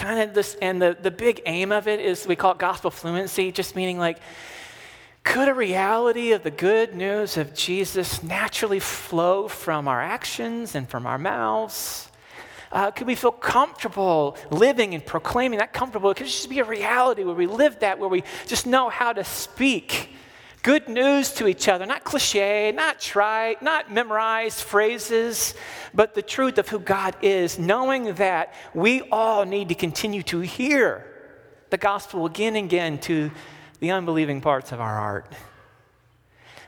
kind of this, and the, the big aim of it is we call it gospel fluency, just meaning like, could a reality of the good news of Jesus naturally flow from our actions and from our mouths? Uh, could we feel comfortable living and proclaiming that comfortable? Could it just be a reality where we live that, where we just know how to speak good news to each other, not cliche, not trite, not memorized phrases, but the truth of who God is, knowing that we all need to continue to hear the gospel again and again to the unbelieving parts of our heart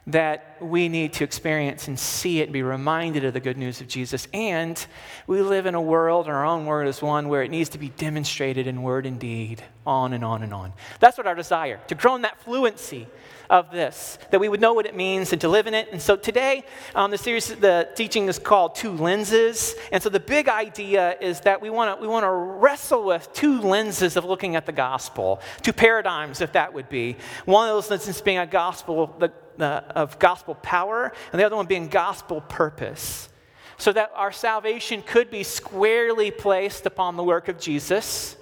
that we need to experience and see it be reminded of the good news of Jesus. And we live in a world, and our own word is one where it needs to be demonstrated in word and deed, on and on and on. That's what our desire, to grow in that fluency of this, that we would know what it means and to live in it. And so today, um, the series, the teaching is called Two Lenses. And so the big idea is that we want to we want to wrestle with two lenses of looking at the gospel, two paradigms, if that would be. One of those lenses being a gospel the, the, of gospel power, and the other one being gospel purpose. So that our salvation could be squarely placed upon the work of Jesus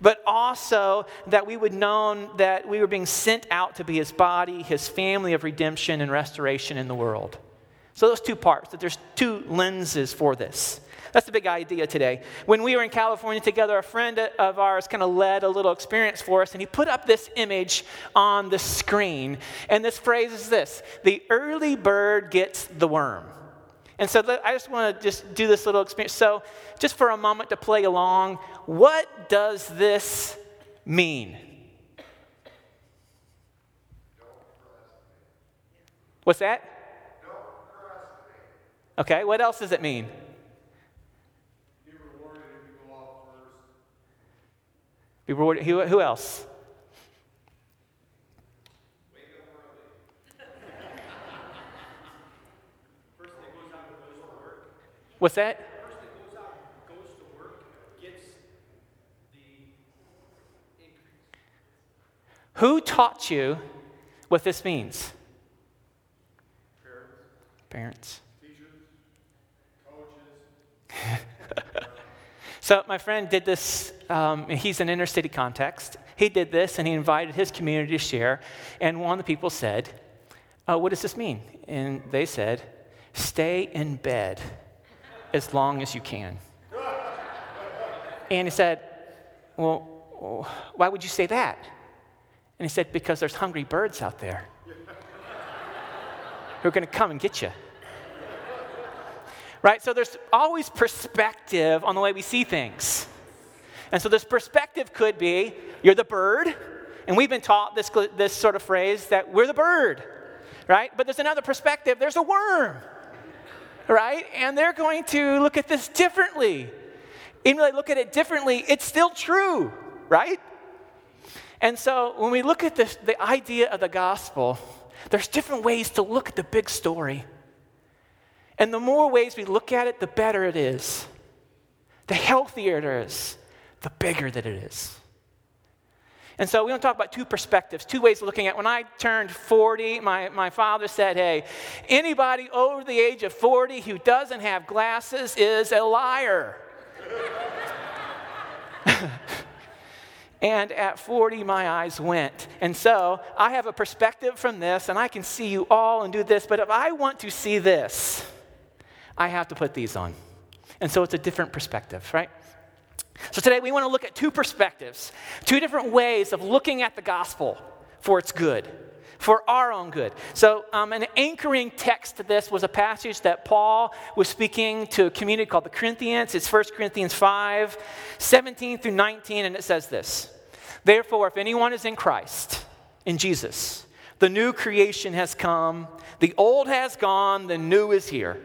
but also that we would know that we were being sent out to be his body, his family of redemption and restoration in the world. So, those two parts, that there's two lenses for this. That's the big idea today. When we were in California together, a friend of ours kind of led a little experience for us, and he put up this image on the screen. And this phrase is this The early bird gets the worm. And so I just want to just do this little experience. So, just for a moment to play along, what does this mean? What's that? Okay, what else does it mean? Be rewarded if you go off first. Be rewarded. Who, who else? What's that? Who taught you what this means? Parents. Parents. Teachers. Coaches. So, my friend did this, um, he's in inner city context. He did this and he invited his community to share. And one of the people said, uh, What does this mean? And they said, Stay in bed as long as you can. And he said, Well, why would you say that? And he said, Because there's hungry birds out there who are going to come and get you. Right? So there's always perspective on the way we see things. And so this perspective could be you're the bird, and we've been taught this, this sort of phrase that we're the bird, right? But there's another perspective there's a worm, right? And they're going to look at this differently. Even though they look at it differently, it's still true, right? And so when we look at this, the idea of the gospel, there's different ways to look at the big story. And the more ways we look at it, the better it is. The healthier it is, the bigger that it is. And so we want to talk about two perspectives, two ways of looking at it. When I turned 40, my, my father said, Hey, anybody over the age of 40 who doesn't have glasses is a liar. and at 40, my eyes went. And so I have a perspective from this, and I can see you all and do this, but if I want to see this, I have to put these on. And so it's a different perspective, right? So today we want to look at two perspectives, two different ways of looking at the gospel for its good, for our own good. So, um, an anchoring text to this was a passage that Paul was speaking to a community called the Corinthians. It's 1 Corinthians 5 17 through 19, and it says this Therefore, if anyone is in Christ, in Jesus, the new creation has come, the old has gone, the new is here.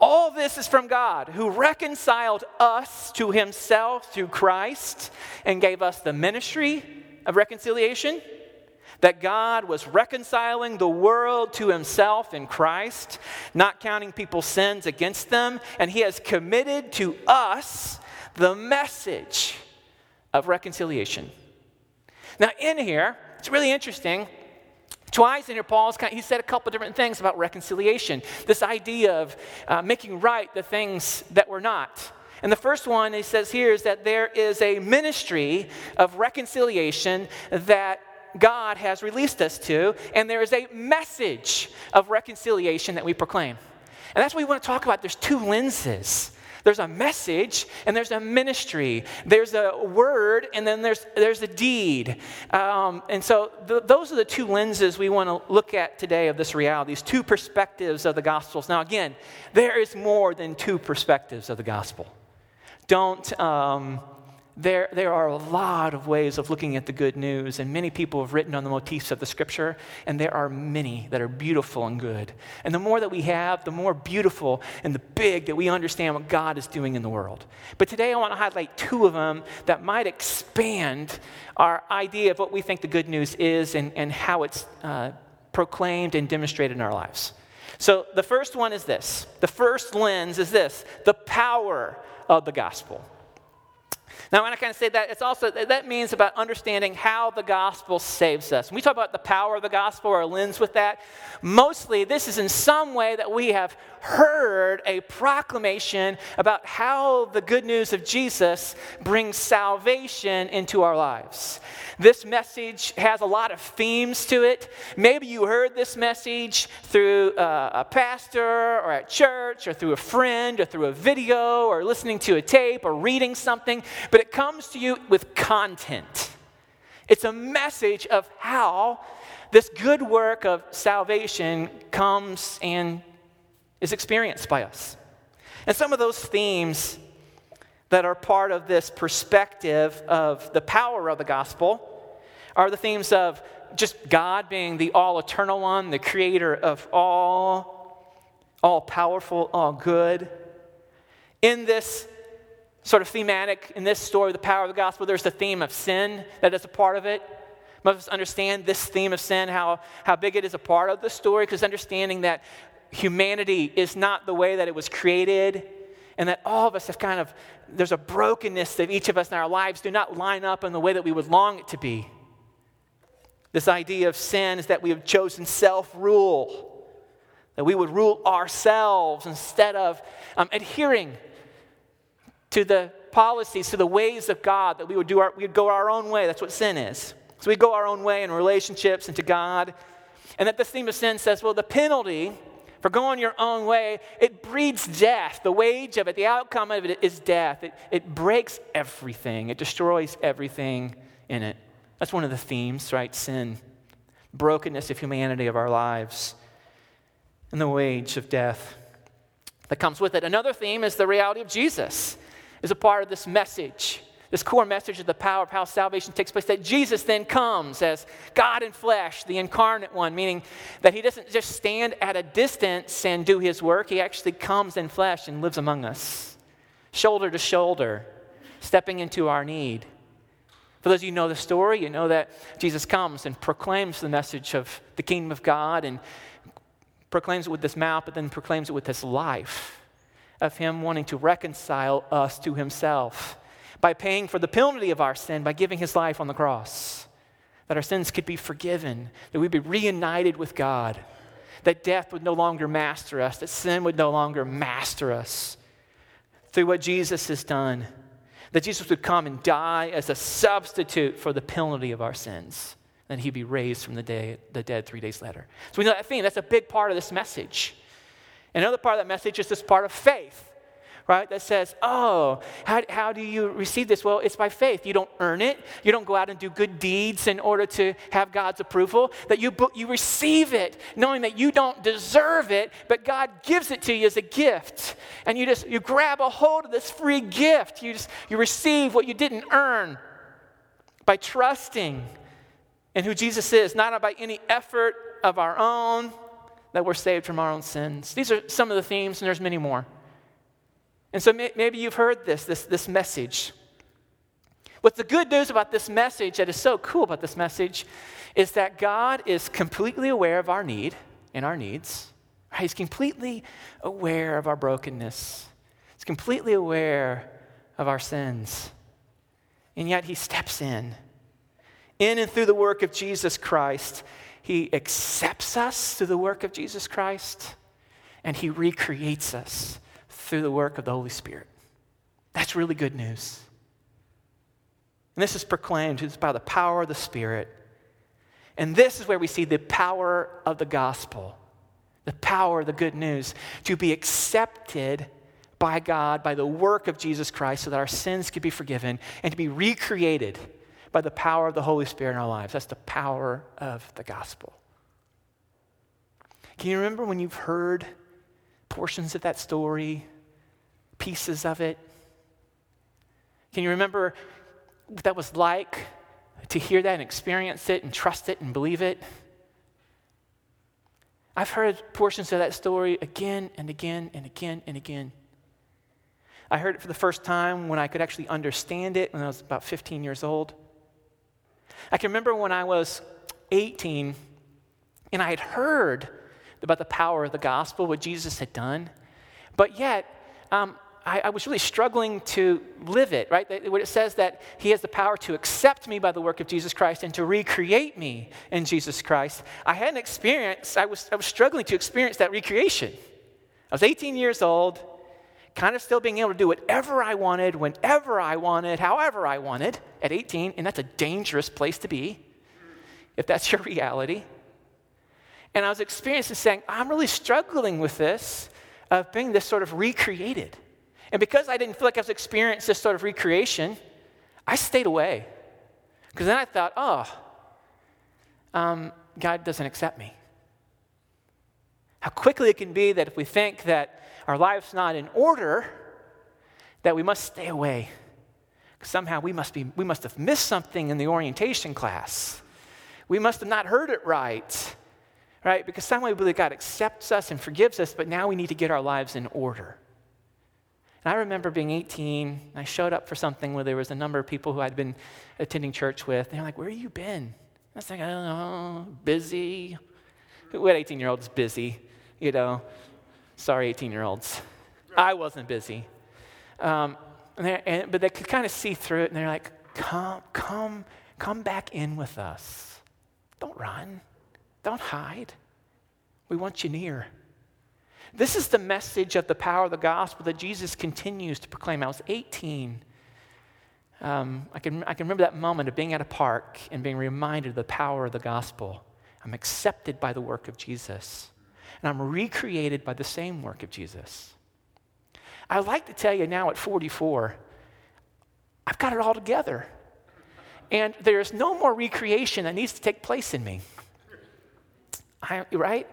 All this is from God, who reconciled us to himself through Christ and gave us the ministry of reconciliation. That God was reconciling the world to himself in Christ, not counting people's sins against them, and he has committed to us the message of reconciliation. Now, in here, it's really interesting Twice in here, Paul's kind of, he said a couple different things about reconciliation. This idea of uh, making right the things that were not. And the first one he says here is that there is a ministry of reconciliation that God has released us to, and there is a message of reconciliation that we proclaim. And that's what we want to talk about. There's two lenses. There's a message and there's a ministry. There's a word and then there's, there's a deed. Um, and so th- those are the two lenses we want to look at today of this reality, these two perspectives of the Gospels. Now, again, there is more than two perspectives of the Gospel. Don't. Um, there, there are a lot of ways of looking at the good news, and many people have written on the motifs of the scripture, and there are many that are beautiful and good. And the more that we have, the more beautiful and the big that we understand what God is doing in the world. But today I want to highlight two of them that might expand our idea of what we think the good news is and, and how it's uh, proclaimed and demonstrated in our lives. So the first one is this the first lens is this the power of the gospel. Now, when I kind of say that, it's also that means about understanding how the gospel saves us. When we talk about the power of the gospel or a lens with that, mostly this is in some way that we have heard a proclamation about how the good news of Jesus brings salvation into our lives. This message has a lot of themes to it. Maybe you heard this message through uh, a pastor or at church or through a friend or through a video or listening to a tape or reading something, but it comes to you with content. It's a message of how this good work of salvation comes and is experienced by us. And some of those themes that are part of this perspective of the power of the gospel are the themes of just God being the all eternal one, the creator of all, all powerful, all good. In this sort of thematic, in this story, of the power of the gospel, there's the theme of sin that is a part of it. Most of us understand this theme of sin, how, how big it is a part of the story, because understanding that humanity is not the way that it was created, and that all of us have kind of, there's a brokenness that each of us in our lives do not line up in the way that we would long it to be. This idea of sin is that we have chosen self rule, that we would rule ourselves instead of um, adhering to the policies, to the ways of God, that we would, do our, we would go our own way. That's what sin is. So we go our own way in relationships and to God. And that the theme of sin says, well, the penalty for going your own way, it breeds death. The wage of it, the outcome of it is death. It, it breaks everything, it destroys everything in it. That's one of the themes, right? Sin, brokenness of humanity of our lives, and the wage of death that comes with it. Another theme is the reality of Jesus, is a part of this message. This core message of the power of how salvation takes place, that Jesus then comes as God in flesh, the incarnate one, meaning that he doesn't just stand at a distance and do his work, he actually comes in flesh and lives among us, shoulder to shoulder, stepping into our need. For those of you who know the story, you know that Jesus comes and proclaims the message of the kingdom of God and proclaims it with this mouth, but then proclaims it with his life of him wanting to reconcile us to himself by paying for the penalty of our sin by giving his life on the cross. That our sins could be forgiven, that we'd be reunited with God, that death would no longer master us, that sin would no longer master us through what Jesus has done that Jesus would come and die as a substitute for the penalty of our sins. Then he'd be raised from the, day, the dead three days later. So we know that thing. That's a big part of this message. Another part of that message is this part of faith right? That says, oh, how, how do you receive this? Well, it's by faith. You don't earn it. You don't go out and do good deeds in order to have God's approval. That you, you receive it knowing that you don't deserve it, but God gives it to you as a gift. And you just, you grab a hold of this free gift. You just, you receive what you didn't earn by trusting in who Jesus is, not by any effort of our own that we're saved from our own sins. These are some of the themes, and there's many more. And so may, maybe you've heard this, this, this message. What's the good news about this message that is so cool about this message is that God is completely aware of our need and our needs. He's completely aware of our brokenness. He's completely aware of our sins. And yet he steps in. In and through the work of Jesus Christ, he accepts us through the work of Jesus Christ and he recreates us through the work of the Holy Spirit. That's really good news. And this is proclaimed it's by the power of the Spirit. And this is where we see the power of the gospel, the power of the good news to be accepted by God, by the work of Jesus Christ, so that our sins could be forgiven and to be recreated by the power of the Holy Spirit in our lives. That's the power of the gospel. Can you remember when you've heard portions of that story, pieces of it? Can you remember what that was like to hear that and experience it and trust it and believe it? I've heard portions of that story again and again and again and again. I heard it for the first time when I could actually understand it when I was about 15 years old. I can remember when I was 18 and I had heard about the power of the gospel, what Jesus had done, but yet um, I, I, was really struggling to live it, right? What it says that He has the power to accept me by the work of Jesus Christ and to recreate me in Jesus Christ. I hadn't experienced, I was, I was struggling to experience that recreation. I was 18 years old, kind of still being able to do whatever I wanted, whenever I wanted, however I wanted at 18, and that's a dangerous place to be if that's your reality. And I was experiencing saying, I'm really struggling with this of being this sort of recreated. And because I didn't feel like I was experiencing this sort of recreation, I stayed away. Because then I thought, oh, um, God doesn't accept me. How quickly it can be that if we think that our life's not in order, that we must stay away. Somehow we must, be, we must have missed something in the orientation class. We must have not heard it right, right? Because somehow we believe God accepts us and forgives us, but now we need to get our lives in order. And I remember being 18, I showed up for something where there was a number of people who I'd been attending church with. They're like, Where have you been? I was like, I don't know, busy. What 18 year olds busy? You know, sorry, 18 year olds. I wasn't busy. Um, and and, but they could kind of see through it, and they're like, Come, come, come back in with us. Don't run, don't hide. We want you near. This is the message of the power of the gospel that Jesus continues to proclaim. I was 18. Um, I, can, I can remember that moment of being at a park and being reminded of the power of the gospel. I'm accepted by the work of Jesus, and I'm recreated by the same work of Jesus. I'd like to tell you now at 44, I've got it all together. And there's no more recreation that needs to take place in me. I, right?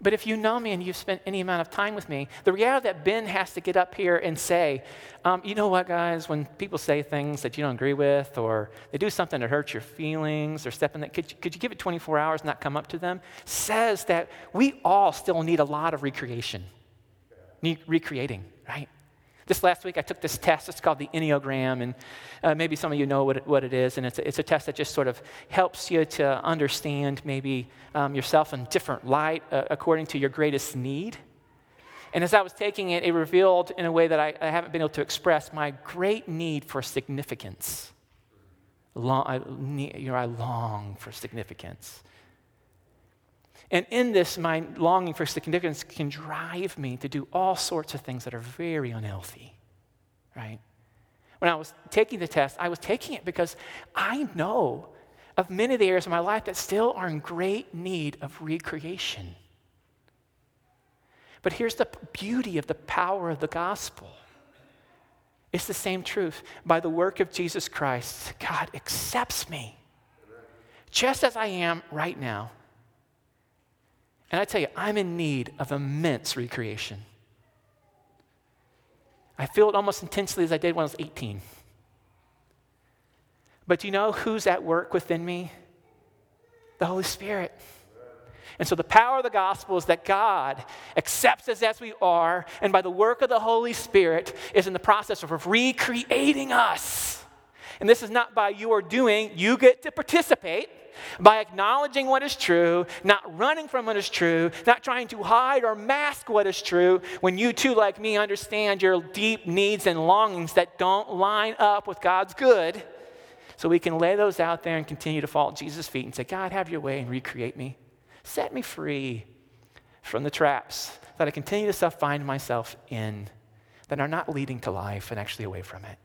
But if you know me and you've spent any amount of time with me, the reality that Ben has to get up here and say, um, you know what, guys, when people say things that you don't agree with, or they do something that hurts your feelings, or step in that, could you, could you give it 24 hours and not come up to them? Says that we all still need a lot of recreation, need recreating, right? This last week, I took this test. It's called the Enneagram, and uh, maybe some of you know what it, what it is. And it's a, it's a test that just sort of helps you to understand maybe um, yourself in different light uh, according to your greatest need. And as I was taking it, it revealed in a way that I, I haven't been able to express my great need for significance. Long, I, you know, I long for significance. And in this, my longing for significance can drive me to do all sorts of things that are very unhealthy, right? When I was taking the test, I was taking it because I know of many of the areas of my life that still are in great need of recreation. But here's the beauty of the power of the gospel. It's the same truth. By the work of Jesus Christ, God accepts me just as I am right now. And I tell you, I'm in need of immense recreation. I feel it almost intensely as I did when I was 18. But do you know who's at work within me? The Holy Spirit. And so the power of the gospel is that God accepts us as we are, and by the work of the Holy Spirit is in the process of recreating us. And this is not by your doing, you get to participate by acknowledging what is true, not running from what is true, not trying to hide or mask what is true, when you too, like me, understand your deep needs and longings that don't line up with God's good, so we can lay those out there and continue to fall at Jesus' feet and say, God, have your way and recreate me. Set me free from the traps that I continue to find myself in. that are not leading to life and actually away from it.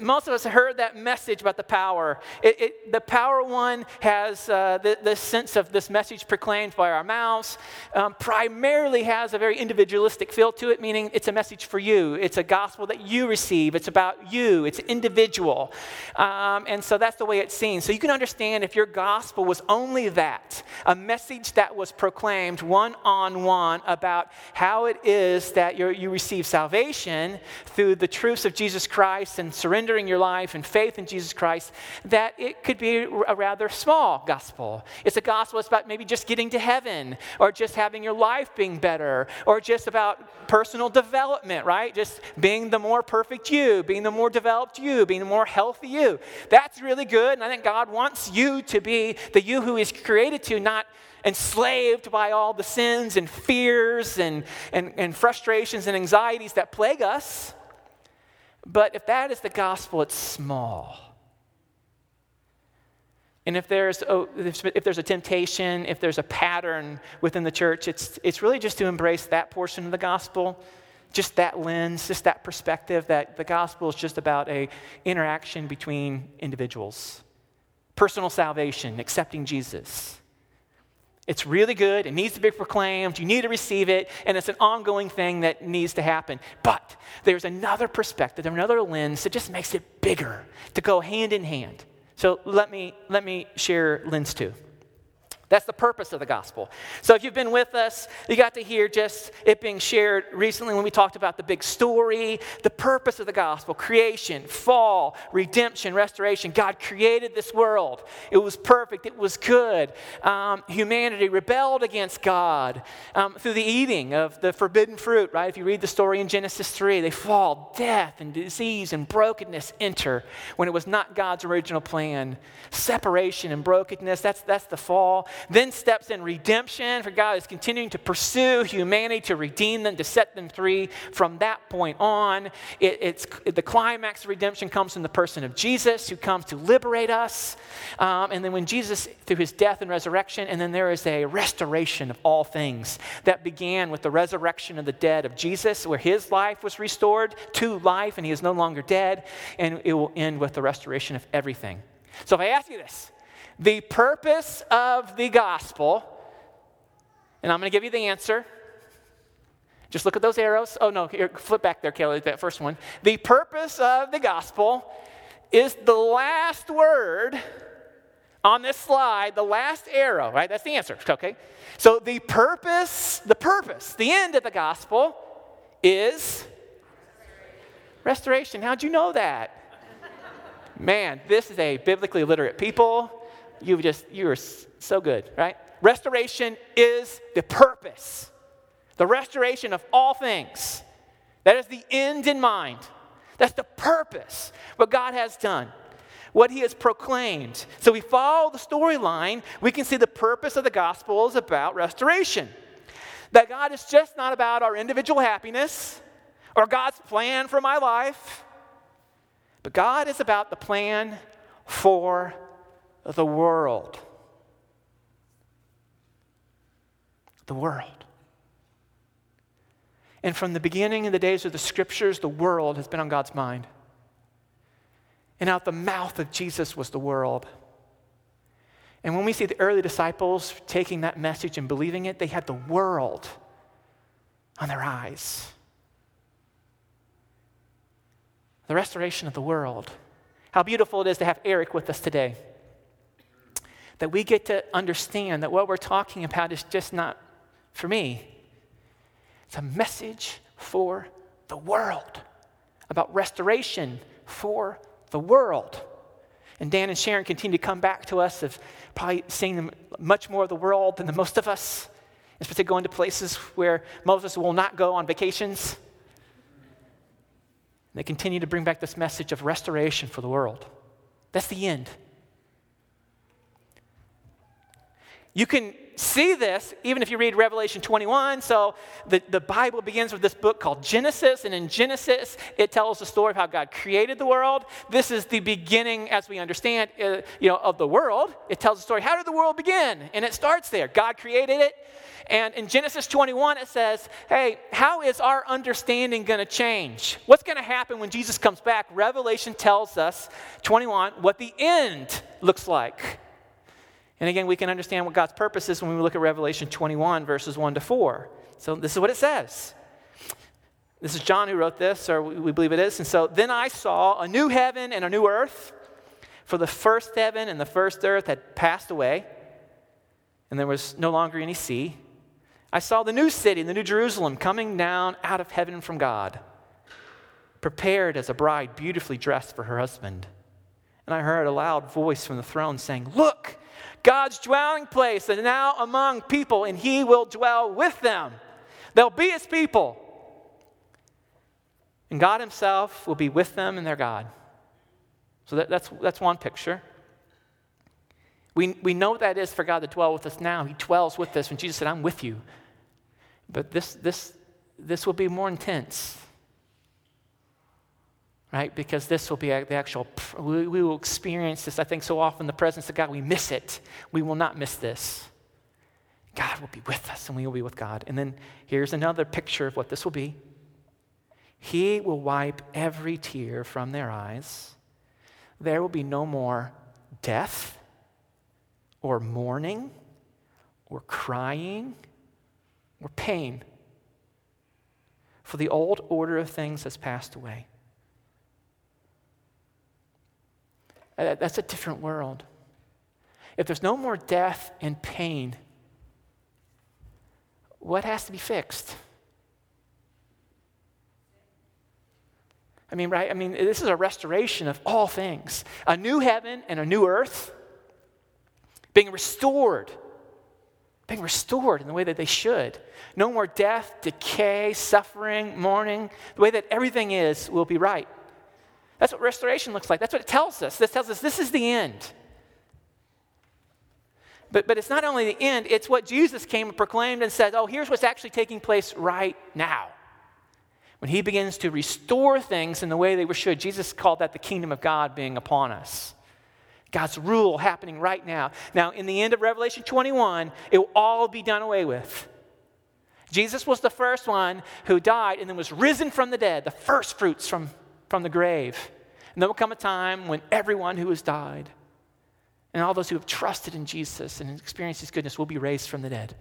Most of us heard that message about the power. It, it, the power one has uh, the, the, sense of this message proclaimed by our mouths, um, primarily has a very individualistic feel to it, meaning it's a message for you. It's a gospel that you receive. It's about you, it's individual. Um, and so that's the way it's seen. So you can understand if your gospel was only that a message that was proclaimed one on one about how it is that you receive salvation through the truths of Jesus Christ and surrendering your life and faith in Jesus Christ, that it could be a rather small gospel. It's a gospel that's about maybe just getting to heaven or just having your life being better or just about personal development, right? Just being the more perfect you, being the more developed you, being the more healthy you. That's really good. And I think God wants you to be the you who is created to, not enslaved by all the sins and fears and, and, and frustrations and anxieties that plague us. But if that is the gospel, it's small. And if there's, a, if there's a temptation, if there's a pattern within the church, it's, it's really just to embrace that portion of the gospel, just that lens, just that perspective that the gospel is just about a interaction between individuals. Personal salvation, accepting Jesus. It's really good. It needs to be proclaimed. You need to receive it. And it's an ongoing thing that needs to happen. But there's another perspective, another lens that just makes it bigger to go hand in hand. So let me, let me share lens two. That's the purpose of the gospel. So if you've been with us, you got to hear just it being shared recently when we talked about the big story, the purpose of the gospel creation, fall, redemption, restoration. God created this world. It was perfect, it was good. Um, humanity rebelled against God um, through the eating of the forbidden fruit, right? If you read the story in Genesis 3, they fall, death and disease and brokenness enter when it was not God's original plan. Separation and brokenness, that's, that's the fall. Then steps in redemption, for God is continuing to pursue humanity to redeem them, to set them free. From that point on, it, it's, the climax of redemption comes from the person of Jesus, who comes to liberate us. Um, and then when Jesus, through his death and resurrection, and then there is a restoration of all things that began with the resurrection of the dead of Jesus, where his life was restored to life and he is no longer dead. And it will end with the restoration of everything. So if I ask you this, the purpose of the gospel, and I'm going to give you the answer. Just look at those arrows. Oh, no, here, flip back there, Kelly, that first one. The purpose of the gospel is the last word on this slide, the last arrow, right? That's the answer, okay? So the purpose, the purpose, the end of the gospel is restoration. How'd you know that? Man, this is a biblically literate people you just, you are so good, right? Restoration is the purpose, the restoration of all things. That is the end in mind. That's the purpose, what God has done, what He has proclaimed. So we follow the storyline, we can see the purpose of the gospel is about restoration. That God is just not about our individual happiness or God's plan for my life, but God is about the plan for the world. The world. And from the beginning in the days of the scriptures, the world has been on God's mind. And out the mouth of Jesus was the world. And when we see the early disciples taking that message and believing it, they had the world on their eyes. The restoration of the world. How beautiful it is to have Eric with us today that we get to understand that what we're talking about is just not for me. It's a message for the world, about restoration for the world. And Dan and Sharon continue to come back to us of probably seeing much more of the world than the most of us, especially going to places where Moses will not go on vacations. They continue to bring back this message of restoration for the world. That's the end. You can see this even if you read Revelation 21. So the, the Bible begins with this book called Genesis, and in Genesis, it tells the story of how God created the world. This is the beginning, as we understand, uh, you know, of the world. It tells the story, how did the world begin? And it starts there. God created it. And in Genesis 21, it says, hey, how is our understanding going to change? What's going to happen when Jesus comes back? Revelation tells us, 21, what the end looks like. And again, we can understand what God's purpose is when we look at Revelation 21, verses 1 to 4. So this is what it says. This is John who wrote this, or we believe it is. And so then I saw a new heaven and a new earth, for the first heaven and the first earth had passed away, and there was no longer any sea. I saw the new city, the new Jerusalem, coming down out of heaven from God, prepared as a bride beautifully dressed for her husband. And I heard a loud voice from the throne saying, Look! God's dwelling place and now among people, and he will dwell with them. They'll be his people. And God himself will be with them and their God. So that, that's, that's one picture. We, we know what that is for God to dwell with us now. He dwells with us when Jesus said, I'm with you. But this, this, this will be more intense right? Because this will be the actual, we, will experience this, I think, so often the presence of God, we miss it. We will not miss this. God will be with us and we will be with God. And then here's another picture of what this will be He will wipe every tear from their eyes. There will be no more death or mourning or crying or pain. For the old order of things has passed away. Uh, Uh, that's a different world. If there's no more death and pain, what has to be fixed? I mean, right? I mean, this is a restoration of all things a new heaven and a new earth being restored, being restored in the way that they should. No more death, decay, suffering, mourning. The way that everything is will be right. That's what restoration looks like. That's what it tells us. This tells us this is the end. But, but it's not only the end, it's what Jesus came and proclaimed and said, oh, here's what's actually taking place right now. When he begins to restore things in the way they were should, Jesus called that the kingdom of God being upon us. God's rule happening right now. Now, in the end of Revelation 21, it will all be done away with. Jesus was the first one who died and then was risen from the dead, the first fruits from from the grave. And there will come a time when everyone who has died and all those who have trusted in Jesus and experienced his goodness will be raised from the dead.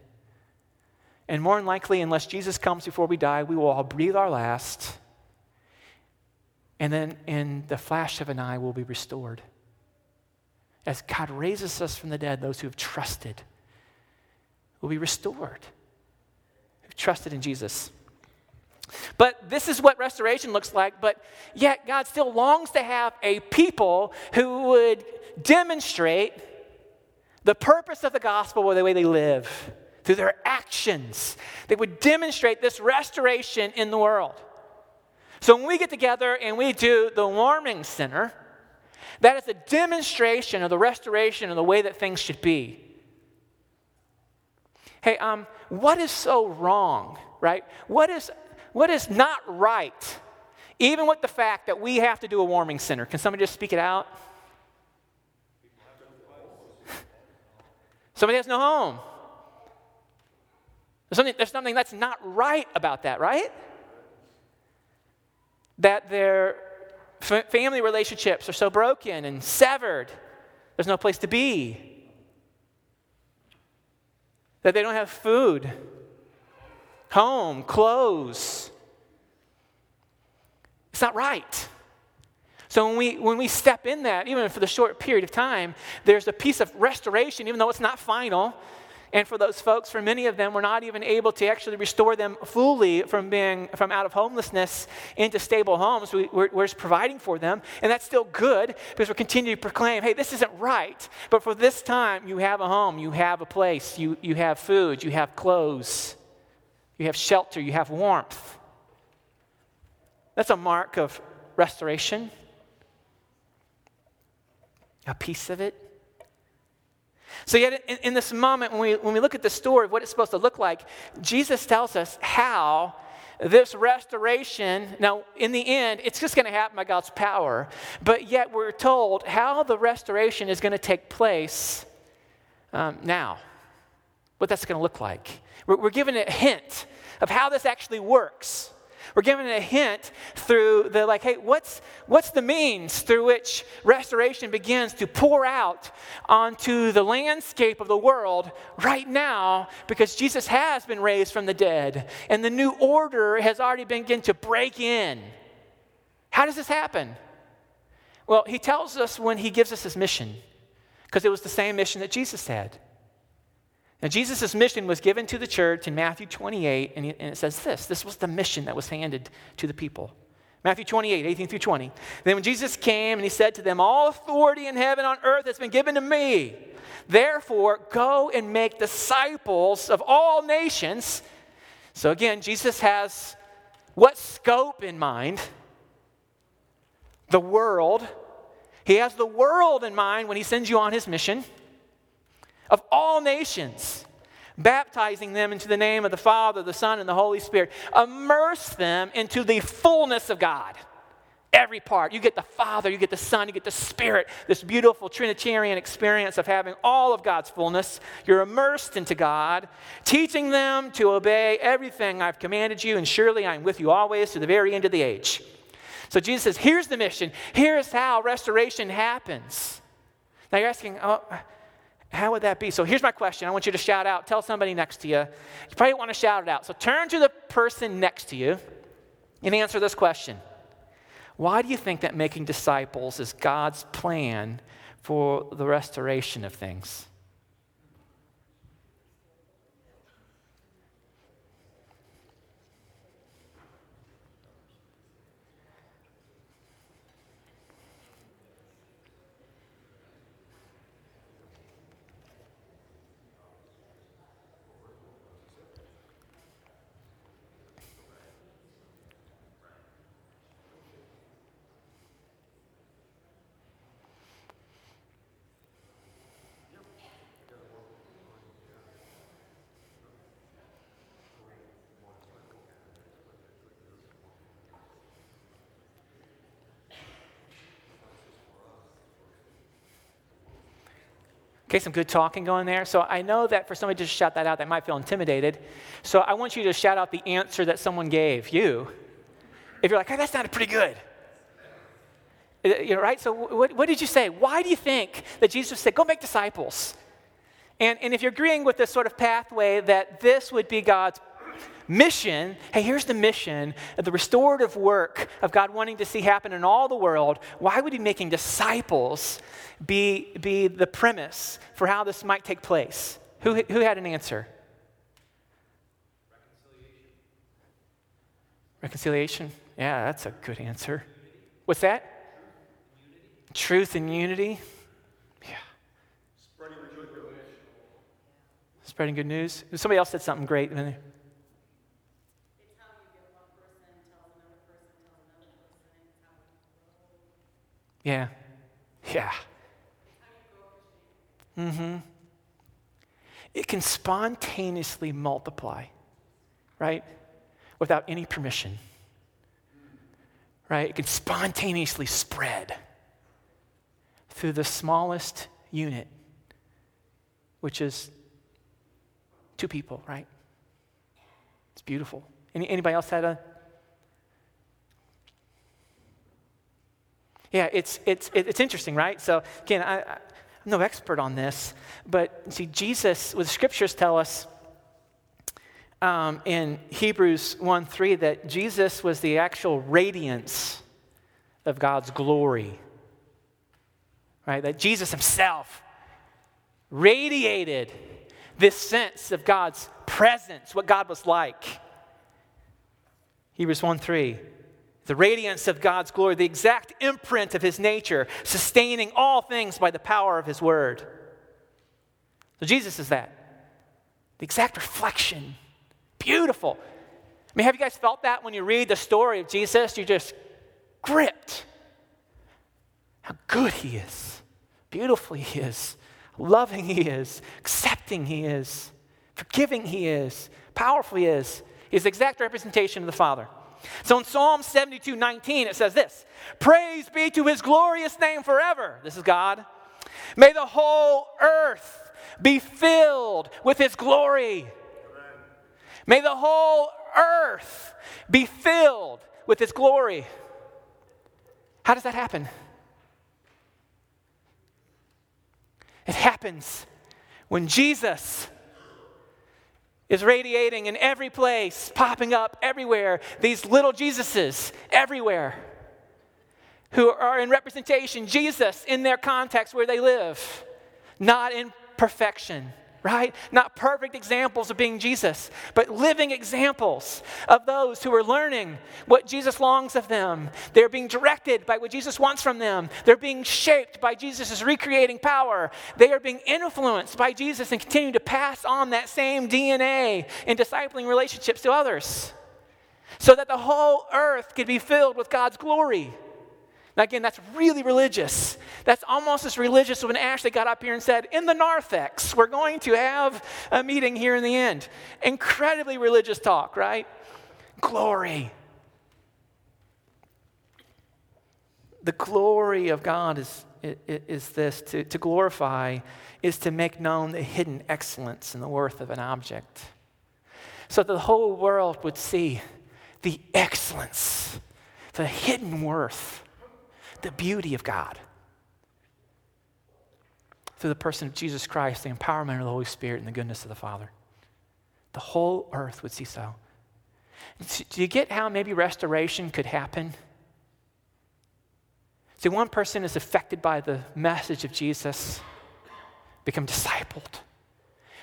And more than likely, unless Jesus comes before we die, we will all breathe our last. And then in the flash of an eye, we'll be restored. As God raises us from the dead, those who have trusted will be restored, who've trusted in Jesus. But this is what restoration looks like, but yet God still longs to have a people who would demonstrate the purpose of the gospel by the way they live, through their actions. They would demonstrate this restoration in the world. So when we get together and we do the warming center, that is a demonstration of the restoration of the way that things should be. Hey, um, what is so wrong, right? What is what is not right, even with the fact that we have to do a warming center? Can somebody just speak it out? Somebody has no home. There's something, there's something that's not right about that, right? That their f- family relationships are so broken and severed, there's no place to be. That they don't have food home, clothes. It's not right. So when we, when we step in that, even for the short period of time, there's a piece of restoration, even though it's not final. And for those folks, for many of them, we're not even able to actually restore them fully from being from out of homelessness into stable homes. We, are we're providing for them, and that's still good because we're continuing to proclaim, hey, this isn't right. But for this time, you have a home, you have a place, you, you have food, you have clothes you have shelter, you have warmth. That's a mark of restoration, a piece of it. So, yet in, in, this moment, when we, when we look at the story of what it's supposed to look like, Jesus tells us how this restoration, now, in the end, it's just going to happen by God's power, but yet we're told how the restoration is going to take place um, now, what that's going to look like. We're, we're given a hint of how this actually works. We're given a hint through the like, hey, what's, what's the means through which restoration begins to pour out onto the landscape of the world right now because Jesus has been raised from the dead and the new order has already begun to break in. How does this happen? Well, he tells us when he gives us his mission because it was the same mission that Jesus had. Now, Jesus' mission was given to the church in Matthew 28, and it says this this was the mission that was handed to the people. Matthew 28, 18 through 20. Then when Jesus came and he said to them, All authority in heaven and on earth has been given to me. Therefore, go and make disciples of all nations. So again, Jesus has what scope in mind? The world. He has the world in mind when he sends you on his mission of all nations, baptizing them into the name of the Father, the Son, and the Holy Spirit. Immerse them into the fullness of God. Every part. You get the Father, you get the Son, you get the Spirit, this beautiful Trinitarian experience of having all of God's fullness. You're immersed into God, teaching them to obey everything I've commanded you, and surely I'm with you always to the very end of the age. So Jesus says, Here's the mission. Here's how restoration happens. Now you're asking, oh, how would that be? So here's my question. I want you to shout out. Tell somebody next to you. You probably want to shout it out. So turn to the person next to you and answer this question Why do you think that making disciples is God's plan for the restoration of things? Okay, some good talking going there. So I know that for somebody to just shout that out, they might feel intimidated. So I want you to shout out the answer that someone gave you. If you're like, hey, that sounded pretty good. Uh, you know, right? So what, what did you say? Why do you think that Jesus said, go make disciples? And, and if you're agreeing with this sort of pathway that this would be God's mission hey, here's the mission of the restorative work of God wanting to see happen in all the world. Why would He making disciples be, be the premise for how this might take place? Who, who had an answer? Reconciliation. Reconciliation? Yeah, that's a good answer. What's that? Truth and unity. Yeah. Spreading good news. Spreading good news. Somebody else said something great. Yeah. Yeah. Mm-hmm. It can spontaneously multiply, right? Without any permission. Right? It can spontaneously spread through the smallest unit, which is two people, right? It's beautiful. Any, anybody else had a Yeah, it's, it's, it's interesting, right? So, again, I, I'm no expert on this, but see, Jesus, what the scriptures tell us um, in Hebrews 1 3 that Jesus was the actual radiance of God's glory, right? That Jesus himself radiated this sense of God's presence, what God was like. Hebrews 1 3 the radiance of God's glory, the exact imprint of his nature, sustaining all things by the power of his word. So Jesus is that. The exact reflection. Beautiful. I mean, have you guys felt that when you read the story of Jesus? You're just gripped. How good he is, beautiful he is, loving He is, accepting He is, forgiving He is, powerful He is. He's the exact representation of the Father. So in Psalm 72 19, it says this Praise be to His glorious name forever. This is God. May the whole earth be filled with His glory. May the whole earth be filled with His glory. How does that happen? It happens when Jesus is radiating in every place, popping up everywhere. These little Jesuses everywhere who are in representation, Jesus in their context where they live, not in perfection right? Not perfect examples of being Jesus, but living examples of those who are learning what Jesus longs of them. They're being directed by what Jesus wants from them. They're being shaped by Jesus' recreating power. They are being influenced by Jesus and continue to pass on that same DNA in discipling relationships to others so that the whole earth could be filled with God's glory. Now, again, that's really religious. That's almost as religious when Ashley got up here and said, In the narthex, we're going to have a meeting here in the end. Incredibly religious talk, right? Glory. The glory of God is, is this to, to glorify, is to make known the hidden excellence and the worth of an object. So that the whole world would see the excellence, the hidden worth the beauty of God. Through the person of Jesus Christ, the empowerment of the Holy Spirit, and the goodness of the Father. The whole earth would see so. Do you get how maybe restoration could happen? See, one person is affected by the message of Jesus, become discipled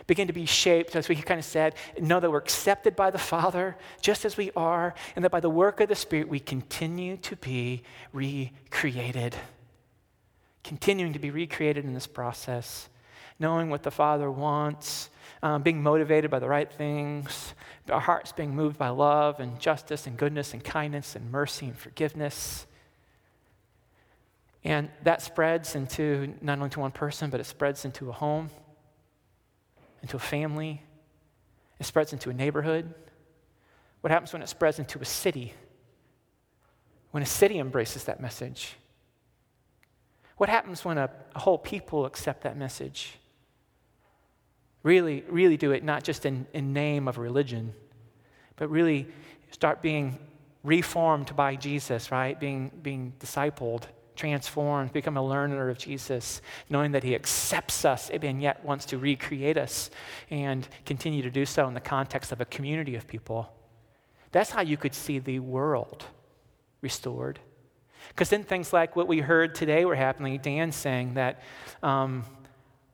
begin to be shaped, as we kind of said, know that we're accepted by the Father just as we are, and that by the work of the Spirit we continue to be recreated. Continuing to be recreated in this process, knowing what the Father wants, um, being motivated by the right things, our hearts being moved by love and justice and goodness and kindness and mercy and forgiveness. And that spreads into not only to one person, but it spreads into a home into a family, it spreads into a neighborhood. What happens when it spreads into a city? When a city embraces that message? What happens when a, a whole people accept that message? Really, really do it not just in, in name of religion, but really start being reformed by Jesus, right? Being, being discipled transformed, become a learner of Jesus, knowing that He accepts us eh, and yet wants to recreate us and continue to do so in the context of a community of people. That's how you could see the world restored. Because then things like what we heard today were happening. Dan saying that, um,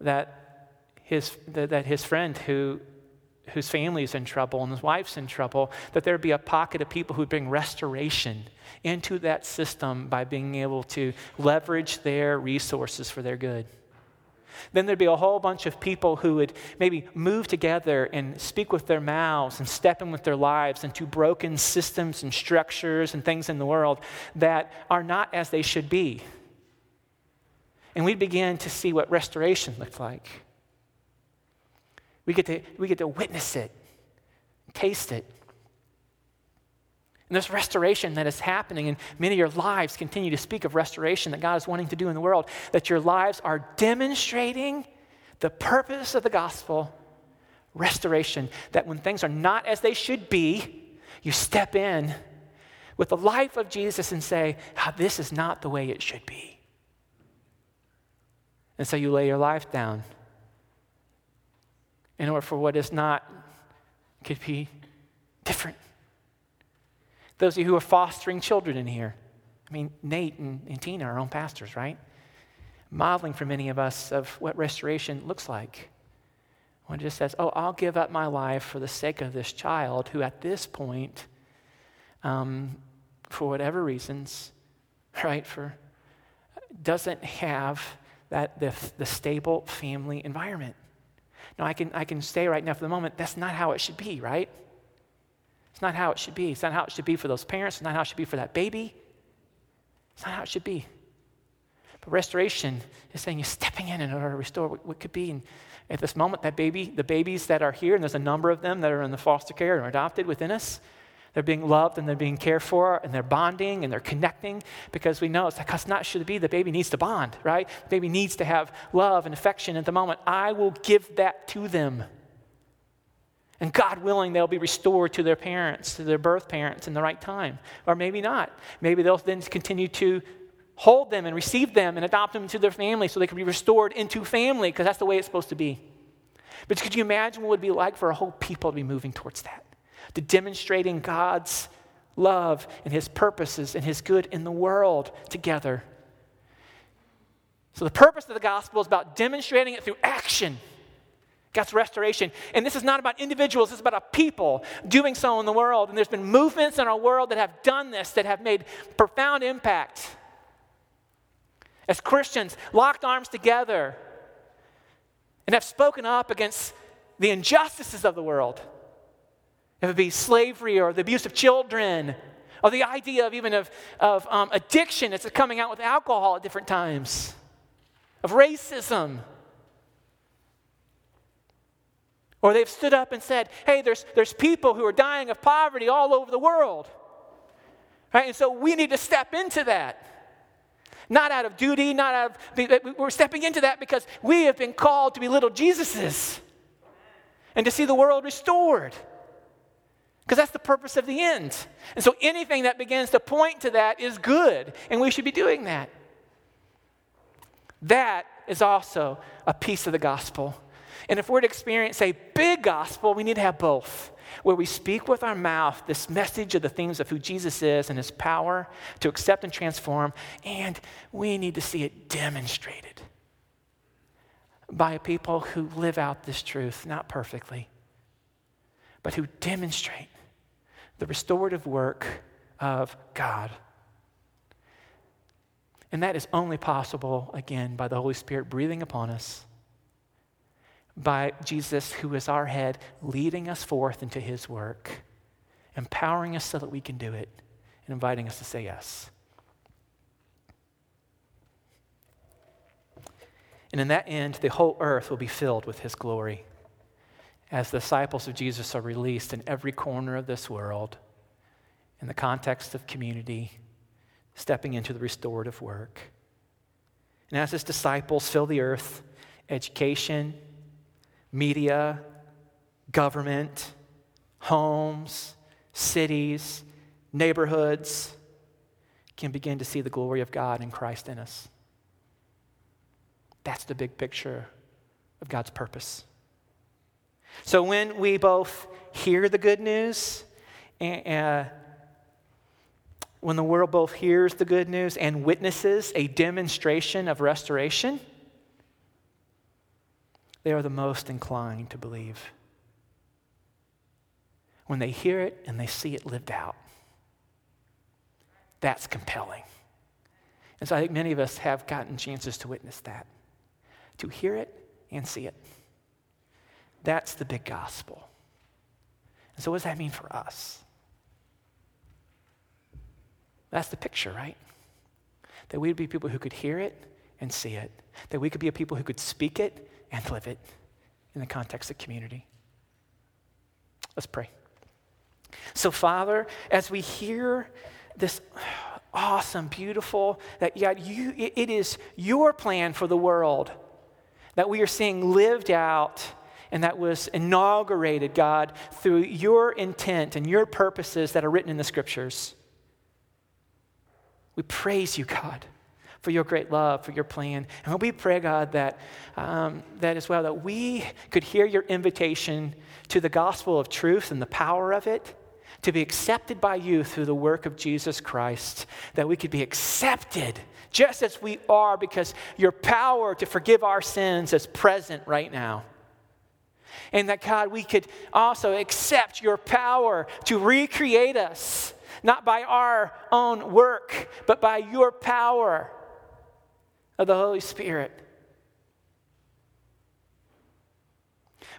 that, his, that his friend who whose family's in trouble and his wife's in trouble, that there'd be a pocket of people who'd bring restoration into that system by being able to leverage their resources for their good. Then there'd be a whole bunch of people who would maybe move together and speak with their mouths and step in with their lives into broken systems and structures and things in the world that are not as they should be. And we'd begin to see what restoration looked like. We get to, we get to witness it, taste it. And this restoration that is happening, and many of your lives continue to speak of restoration that God is wanting to do in the world, that your lives are demonstrating the purpose of the gospel restoration. That when things are not as they should be, you step in with the life of Jesus and say, oh, This is not the way it should be. And so you lay your life down in order for what is not could be different. Those of you who are fostering children in here, I mean, Nate and, and Tina are our own pastors, right? Modeling for many of us of what restoration looks like. It just says, oh, I'll give up my life for the sake of this child who at this point, um, for whatever reasons, right, for doesn't have that the, the stable family environment. No, I can, I can say right now for the moment, that's not how it should be, right? It's not how it should be. It's not how it should be for those parents. It's not how it should be for that baby. It's not how it should be. But restoration is saying you're stepping in in order to restore what, what could be. And at this moment, that baby, the babies that are here, and there's a number of them that are in the foster care and are adopted within us, they're being loved and they're being cared for and they're bonding and they're connecting because we know it's like us not should be the baby needs to bond, right? The baby needs to have love and affection at the moment. I will give that to them. And God willing, they'll be restored to their parents, to their birth parents in the right time. Or maybe not. Maybe they'll then continue to hold them and receive them and adopt them into their family so they can be restored into family because that's the way it's supposed to be. But could you imagine what it would be like for a whole people to be moving towards that? To demonstrating God's love and his purposes and his good in the world together. So the purpose of the gospel is about demonstrating it through action. God's restoration. And this is not about individuals, this is about a people doing so in the world. And there's been movements in our world that have done this, that have made profound impact as Christians, locked arms together and have spoken up against the injustices of the world. If it be slavery or the abuse of children, or the idea of even of, of um, addiction that's coming out with alcohol at different times, of racism. Or they've stood up and said, hey, there's, there's people who are dying of poverty all over the world. Right? And so we need to step into that. Not out of duty, not out of, we're stepping into that because we have been called to be little Jesuses and to see the world restored. Because that's the purpose of the end. And so anything that begins to point to that is good, and we should be doing that. That is also a piece of the gospel. And if we're to experience a big gospel, we need to have both where we speak with our mouth this message of the things of who Jesus is and his power to accept and transform, and we need to see it demonstrated by people who live out this truth, not perfectly, but who demonstrate the restorative work of God. And that is only possible, again, by the Holy Spirit breathing upon us by Jesus, who is our head, leading us forth into his work, empowering us so that we can do it, and inviting us to say yes. And in that end, the whole earth will be filled with his glory as the disciples of Jesus are released in every corner of this world in the context of community, stepping into the restorative work. And as his disciples fill the earth, education, media, government, homes, cities, neighborhoods can begin to see the glory of God and Christ in us. That's the big picture of God's purpose. So when we both hear the good news, and, uh, when the world both hears the good news and witnesses a demonstration of restoration, they are the most inclined to believe. When they hear it and they see it lived out, that's compelling. And so I think many of us have gotten chances to witness that, to hear it and see it. That's the big gospel. And so, what does that mean for us? That's the picture, right? That we'd be people who could hear it and see it, that we could be a people who could speak it and live it in the context of community. Let's pray. So, Father, as we hear this awesome, beautiful, that God, you, it is your plan for the world that we are seeing lived out and that was inaugurated, God, through your intent and your purposes that are written in the scriptures. We praise you, God for your great love, for your plan. And we pray, God, that, um, that as well, that we could hear your invitation to the gospel of truth and the power of it, to be accepted by you through the work of Jesus Christ, that we could be accepted just as we are because your power to forgive our sins is present right now. And that, God, we could also accept your power to recreate us, not by our own work, but by your power of the Holy Spirit.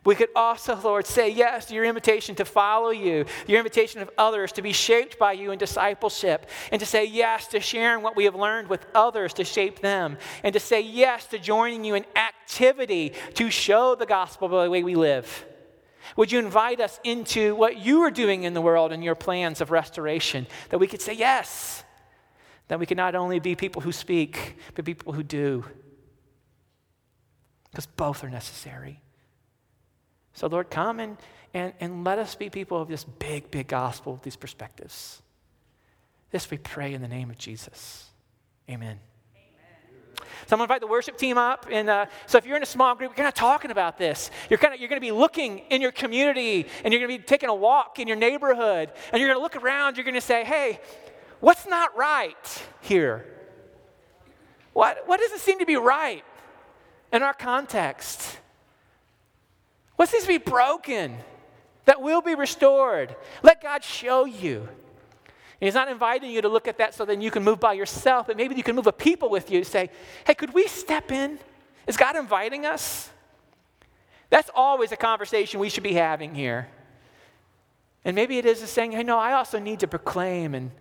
We could also, Lord, say yes to your invitation to follow you, your invitation of others to be shaped by you in discipleship, and to say yes to sharing what we have learned with others to shape them, and to say yes to joining you in activity to show the gospel by the way we live. Would you invite us into what you are doing in the world and your plans of restoration, that we could say yes, that we can not only be people who speak, but people who do, because both are necessary. So, Lord, come and, and, and let us be people of this big, big gospel, these perspectives. This we pray in the name of Jesus. Amen. So I'm going to invite the worship team up. And uh, so if you're in a small group, you're kind of talking about this. You're, kind of, you're going to be looking in your community and you're going to be taking a walk in your neighborhood. And you're going to look around. You're going to say, hey, what's not right here? What, what doesn't seem to be right in our context? What seems to be broken that will be restored? Let God show you. he's not inviting you to look at that so then you can move by yourself, but maybe you can move a people with you. Say, hey, could we step in? Is God inviting us? That's always a conversation we should be having here. And maybe it is a saying, hey, no, I also need to proclaim and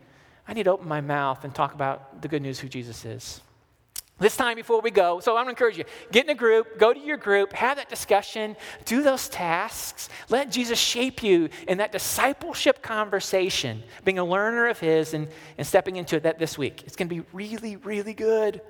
I need to open my mouth and talk about the good news who Jesus is. This time before we go, so I'm gonna encourage you get in a group, go to your group, have that discussion, do those tasks. Let Jesus shape you in that discipleship conversation, being a learner of His and, and stepping into it that this week. It's gonna be really, really good.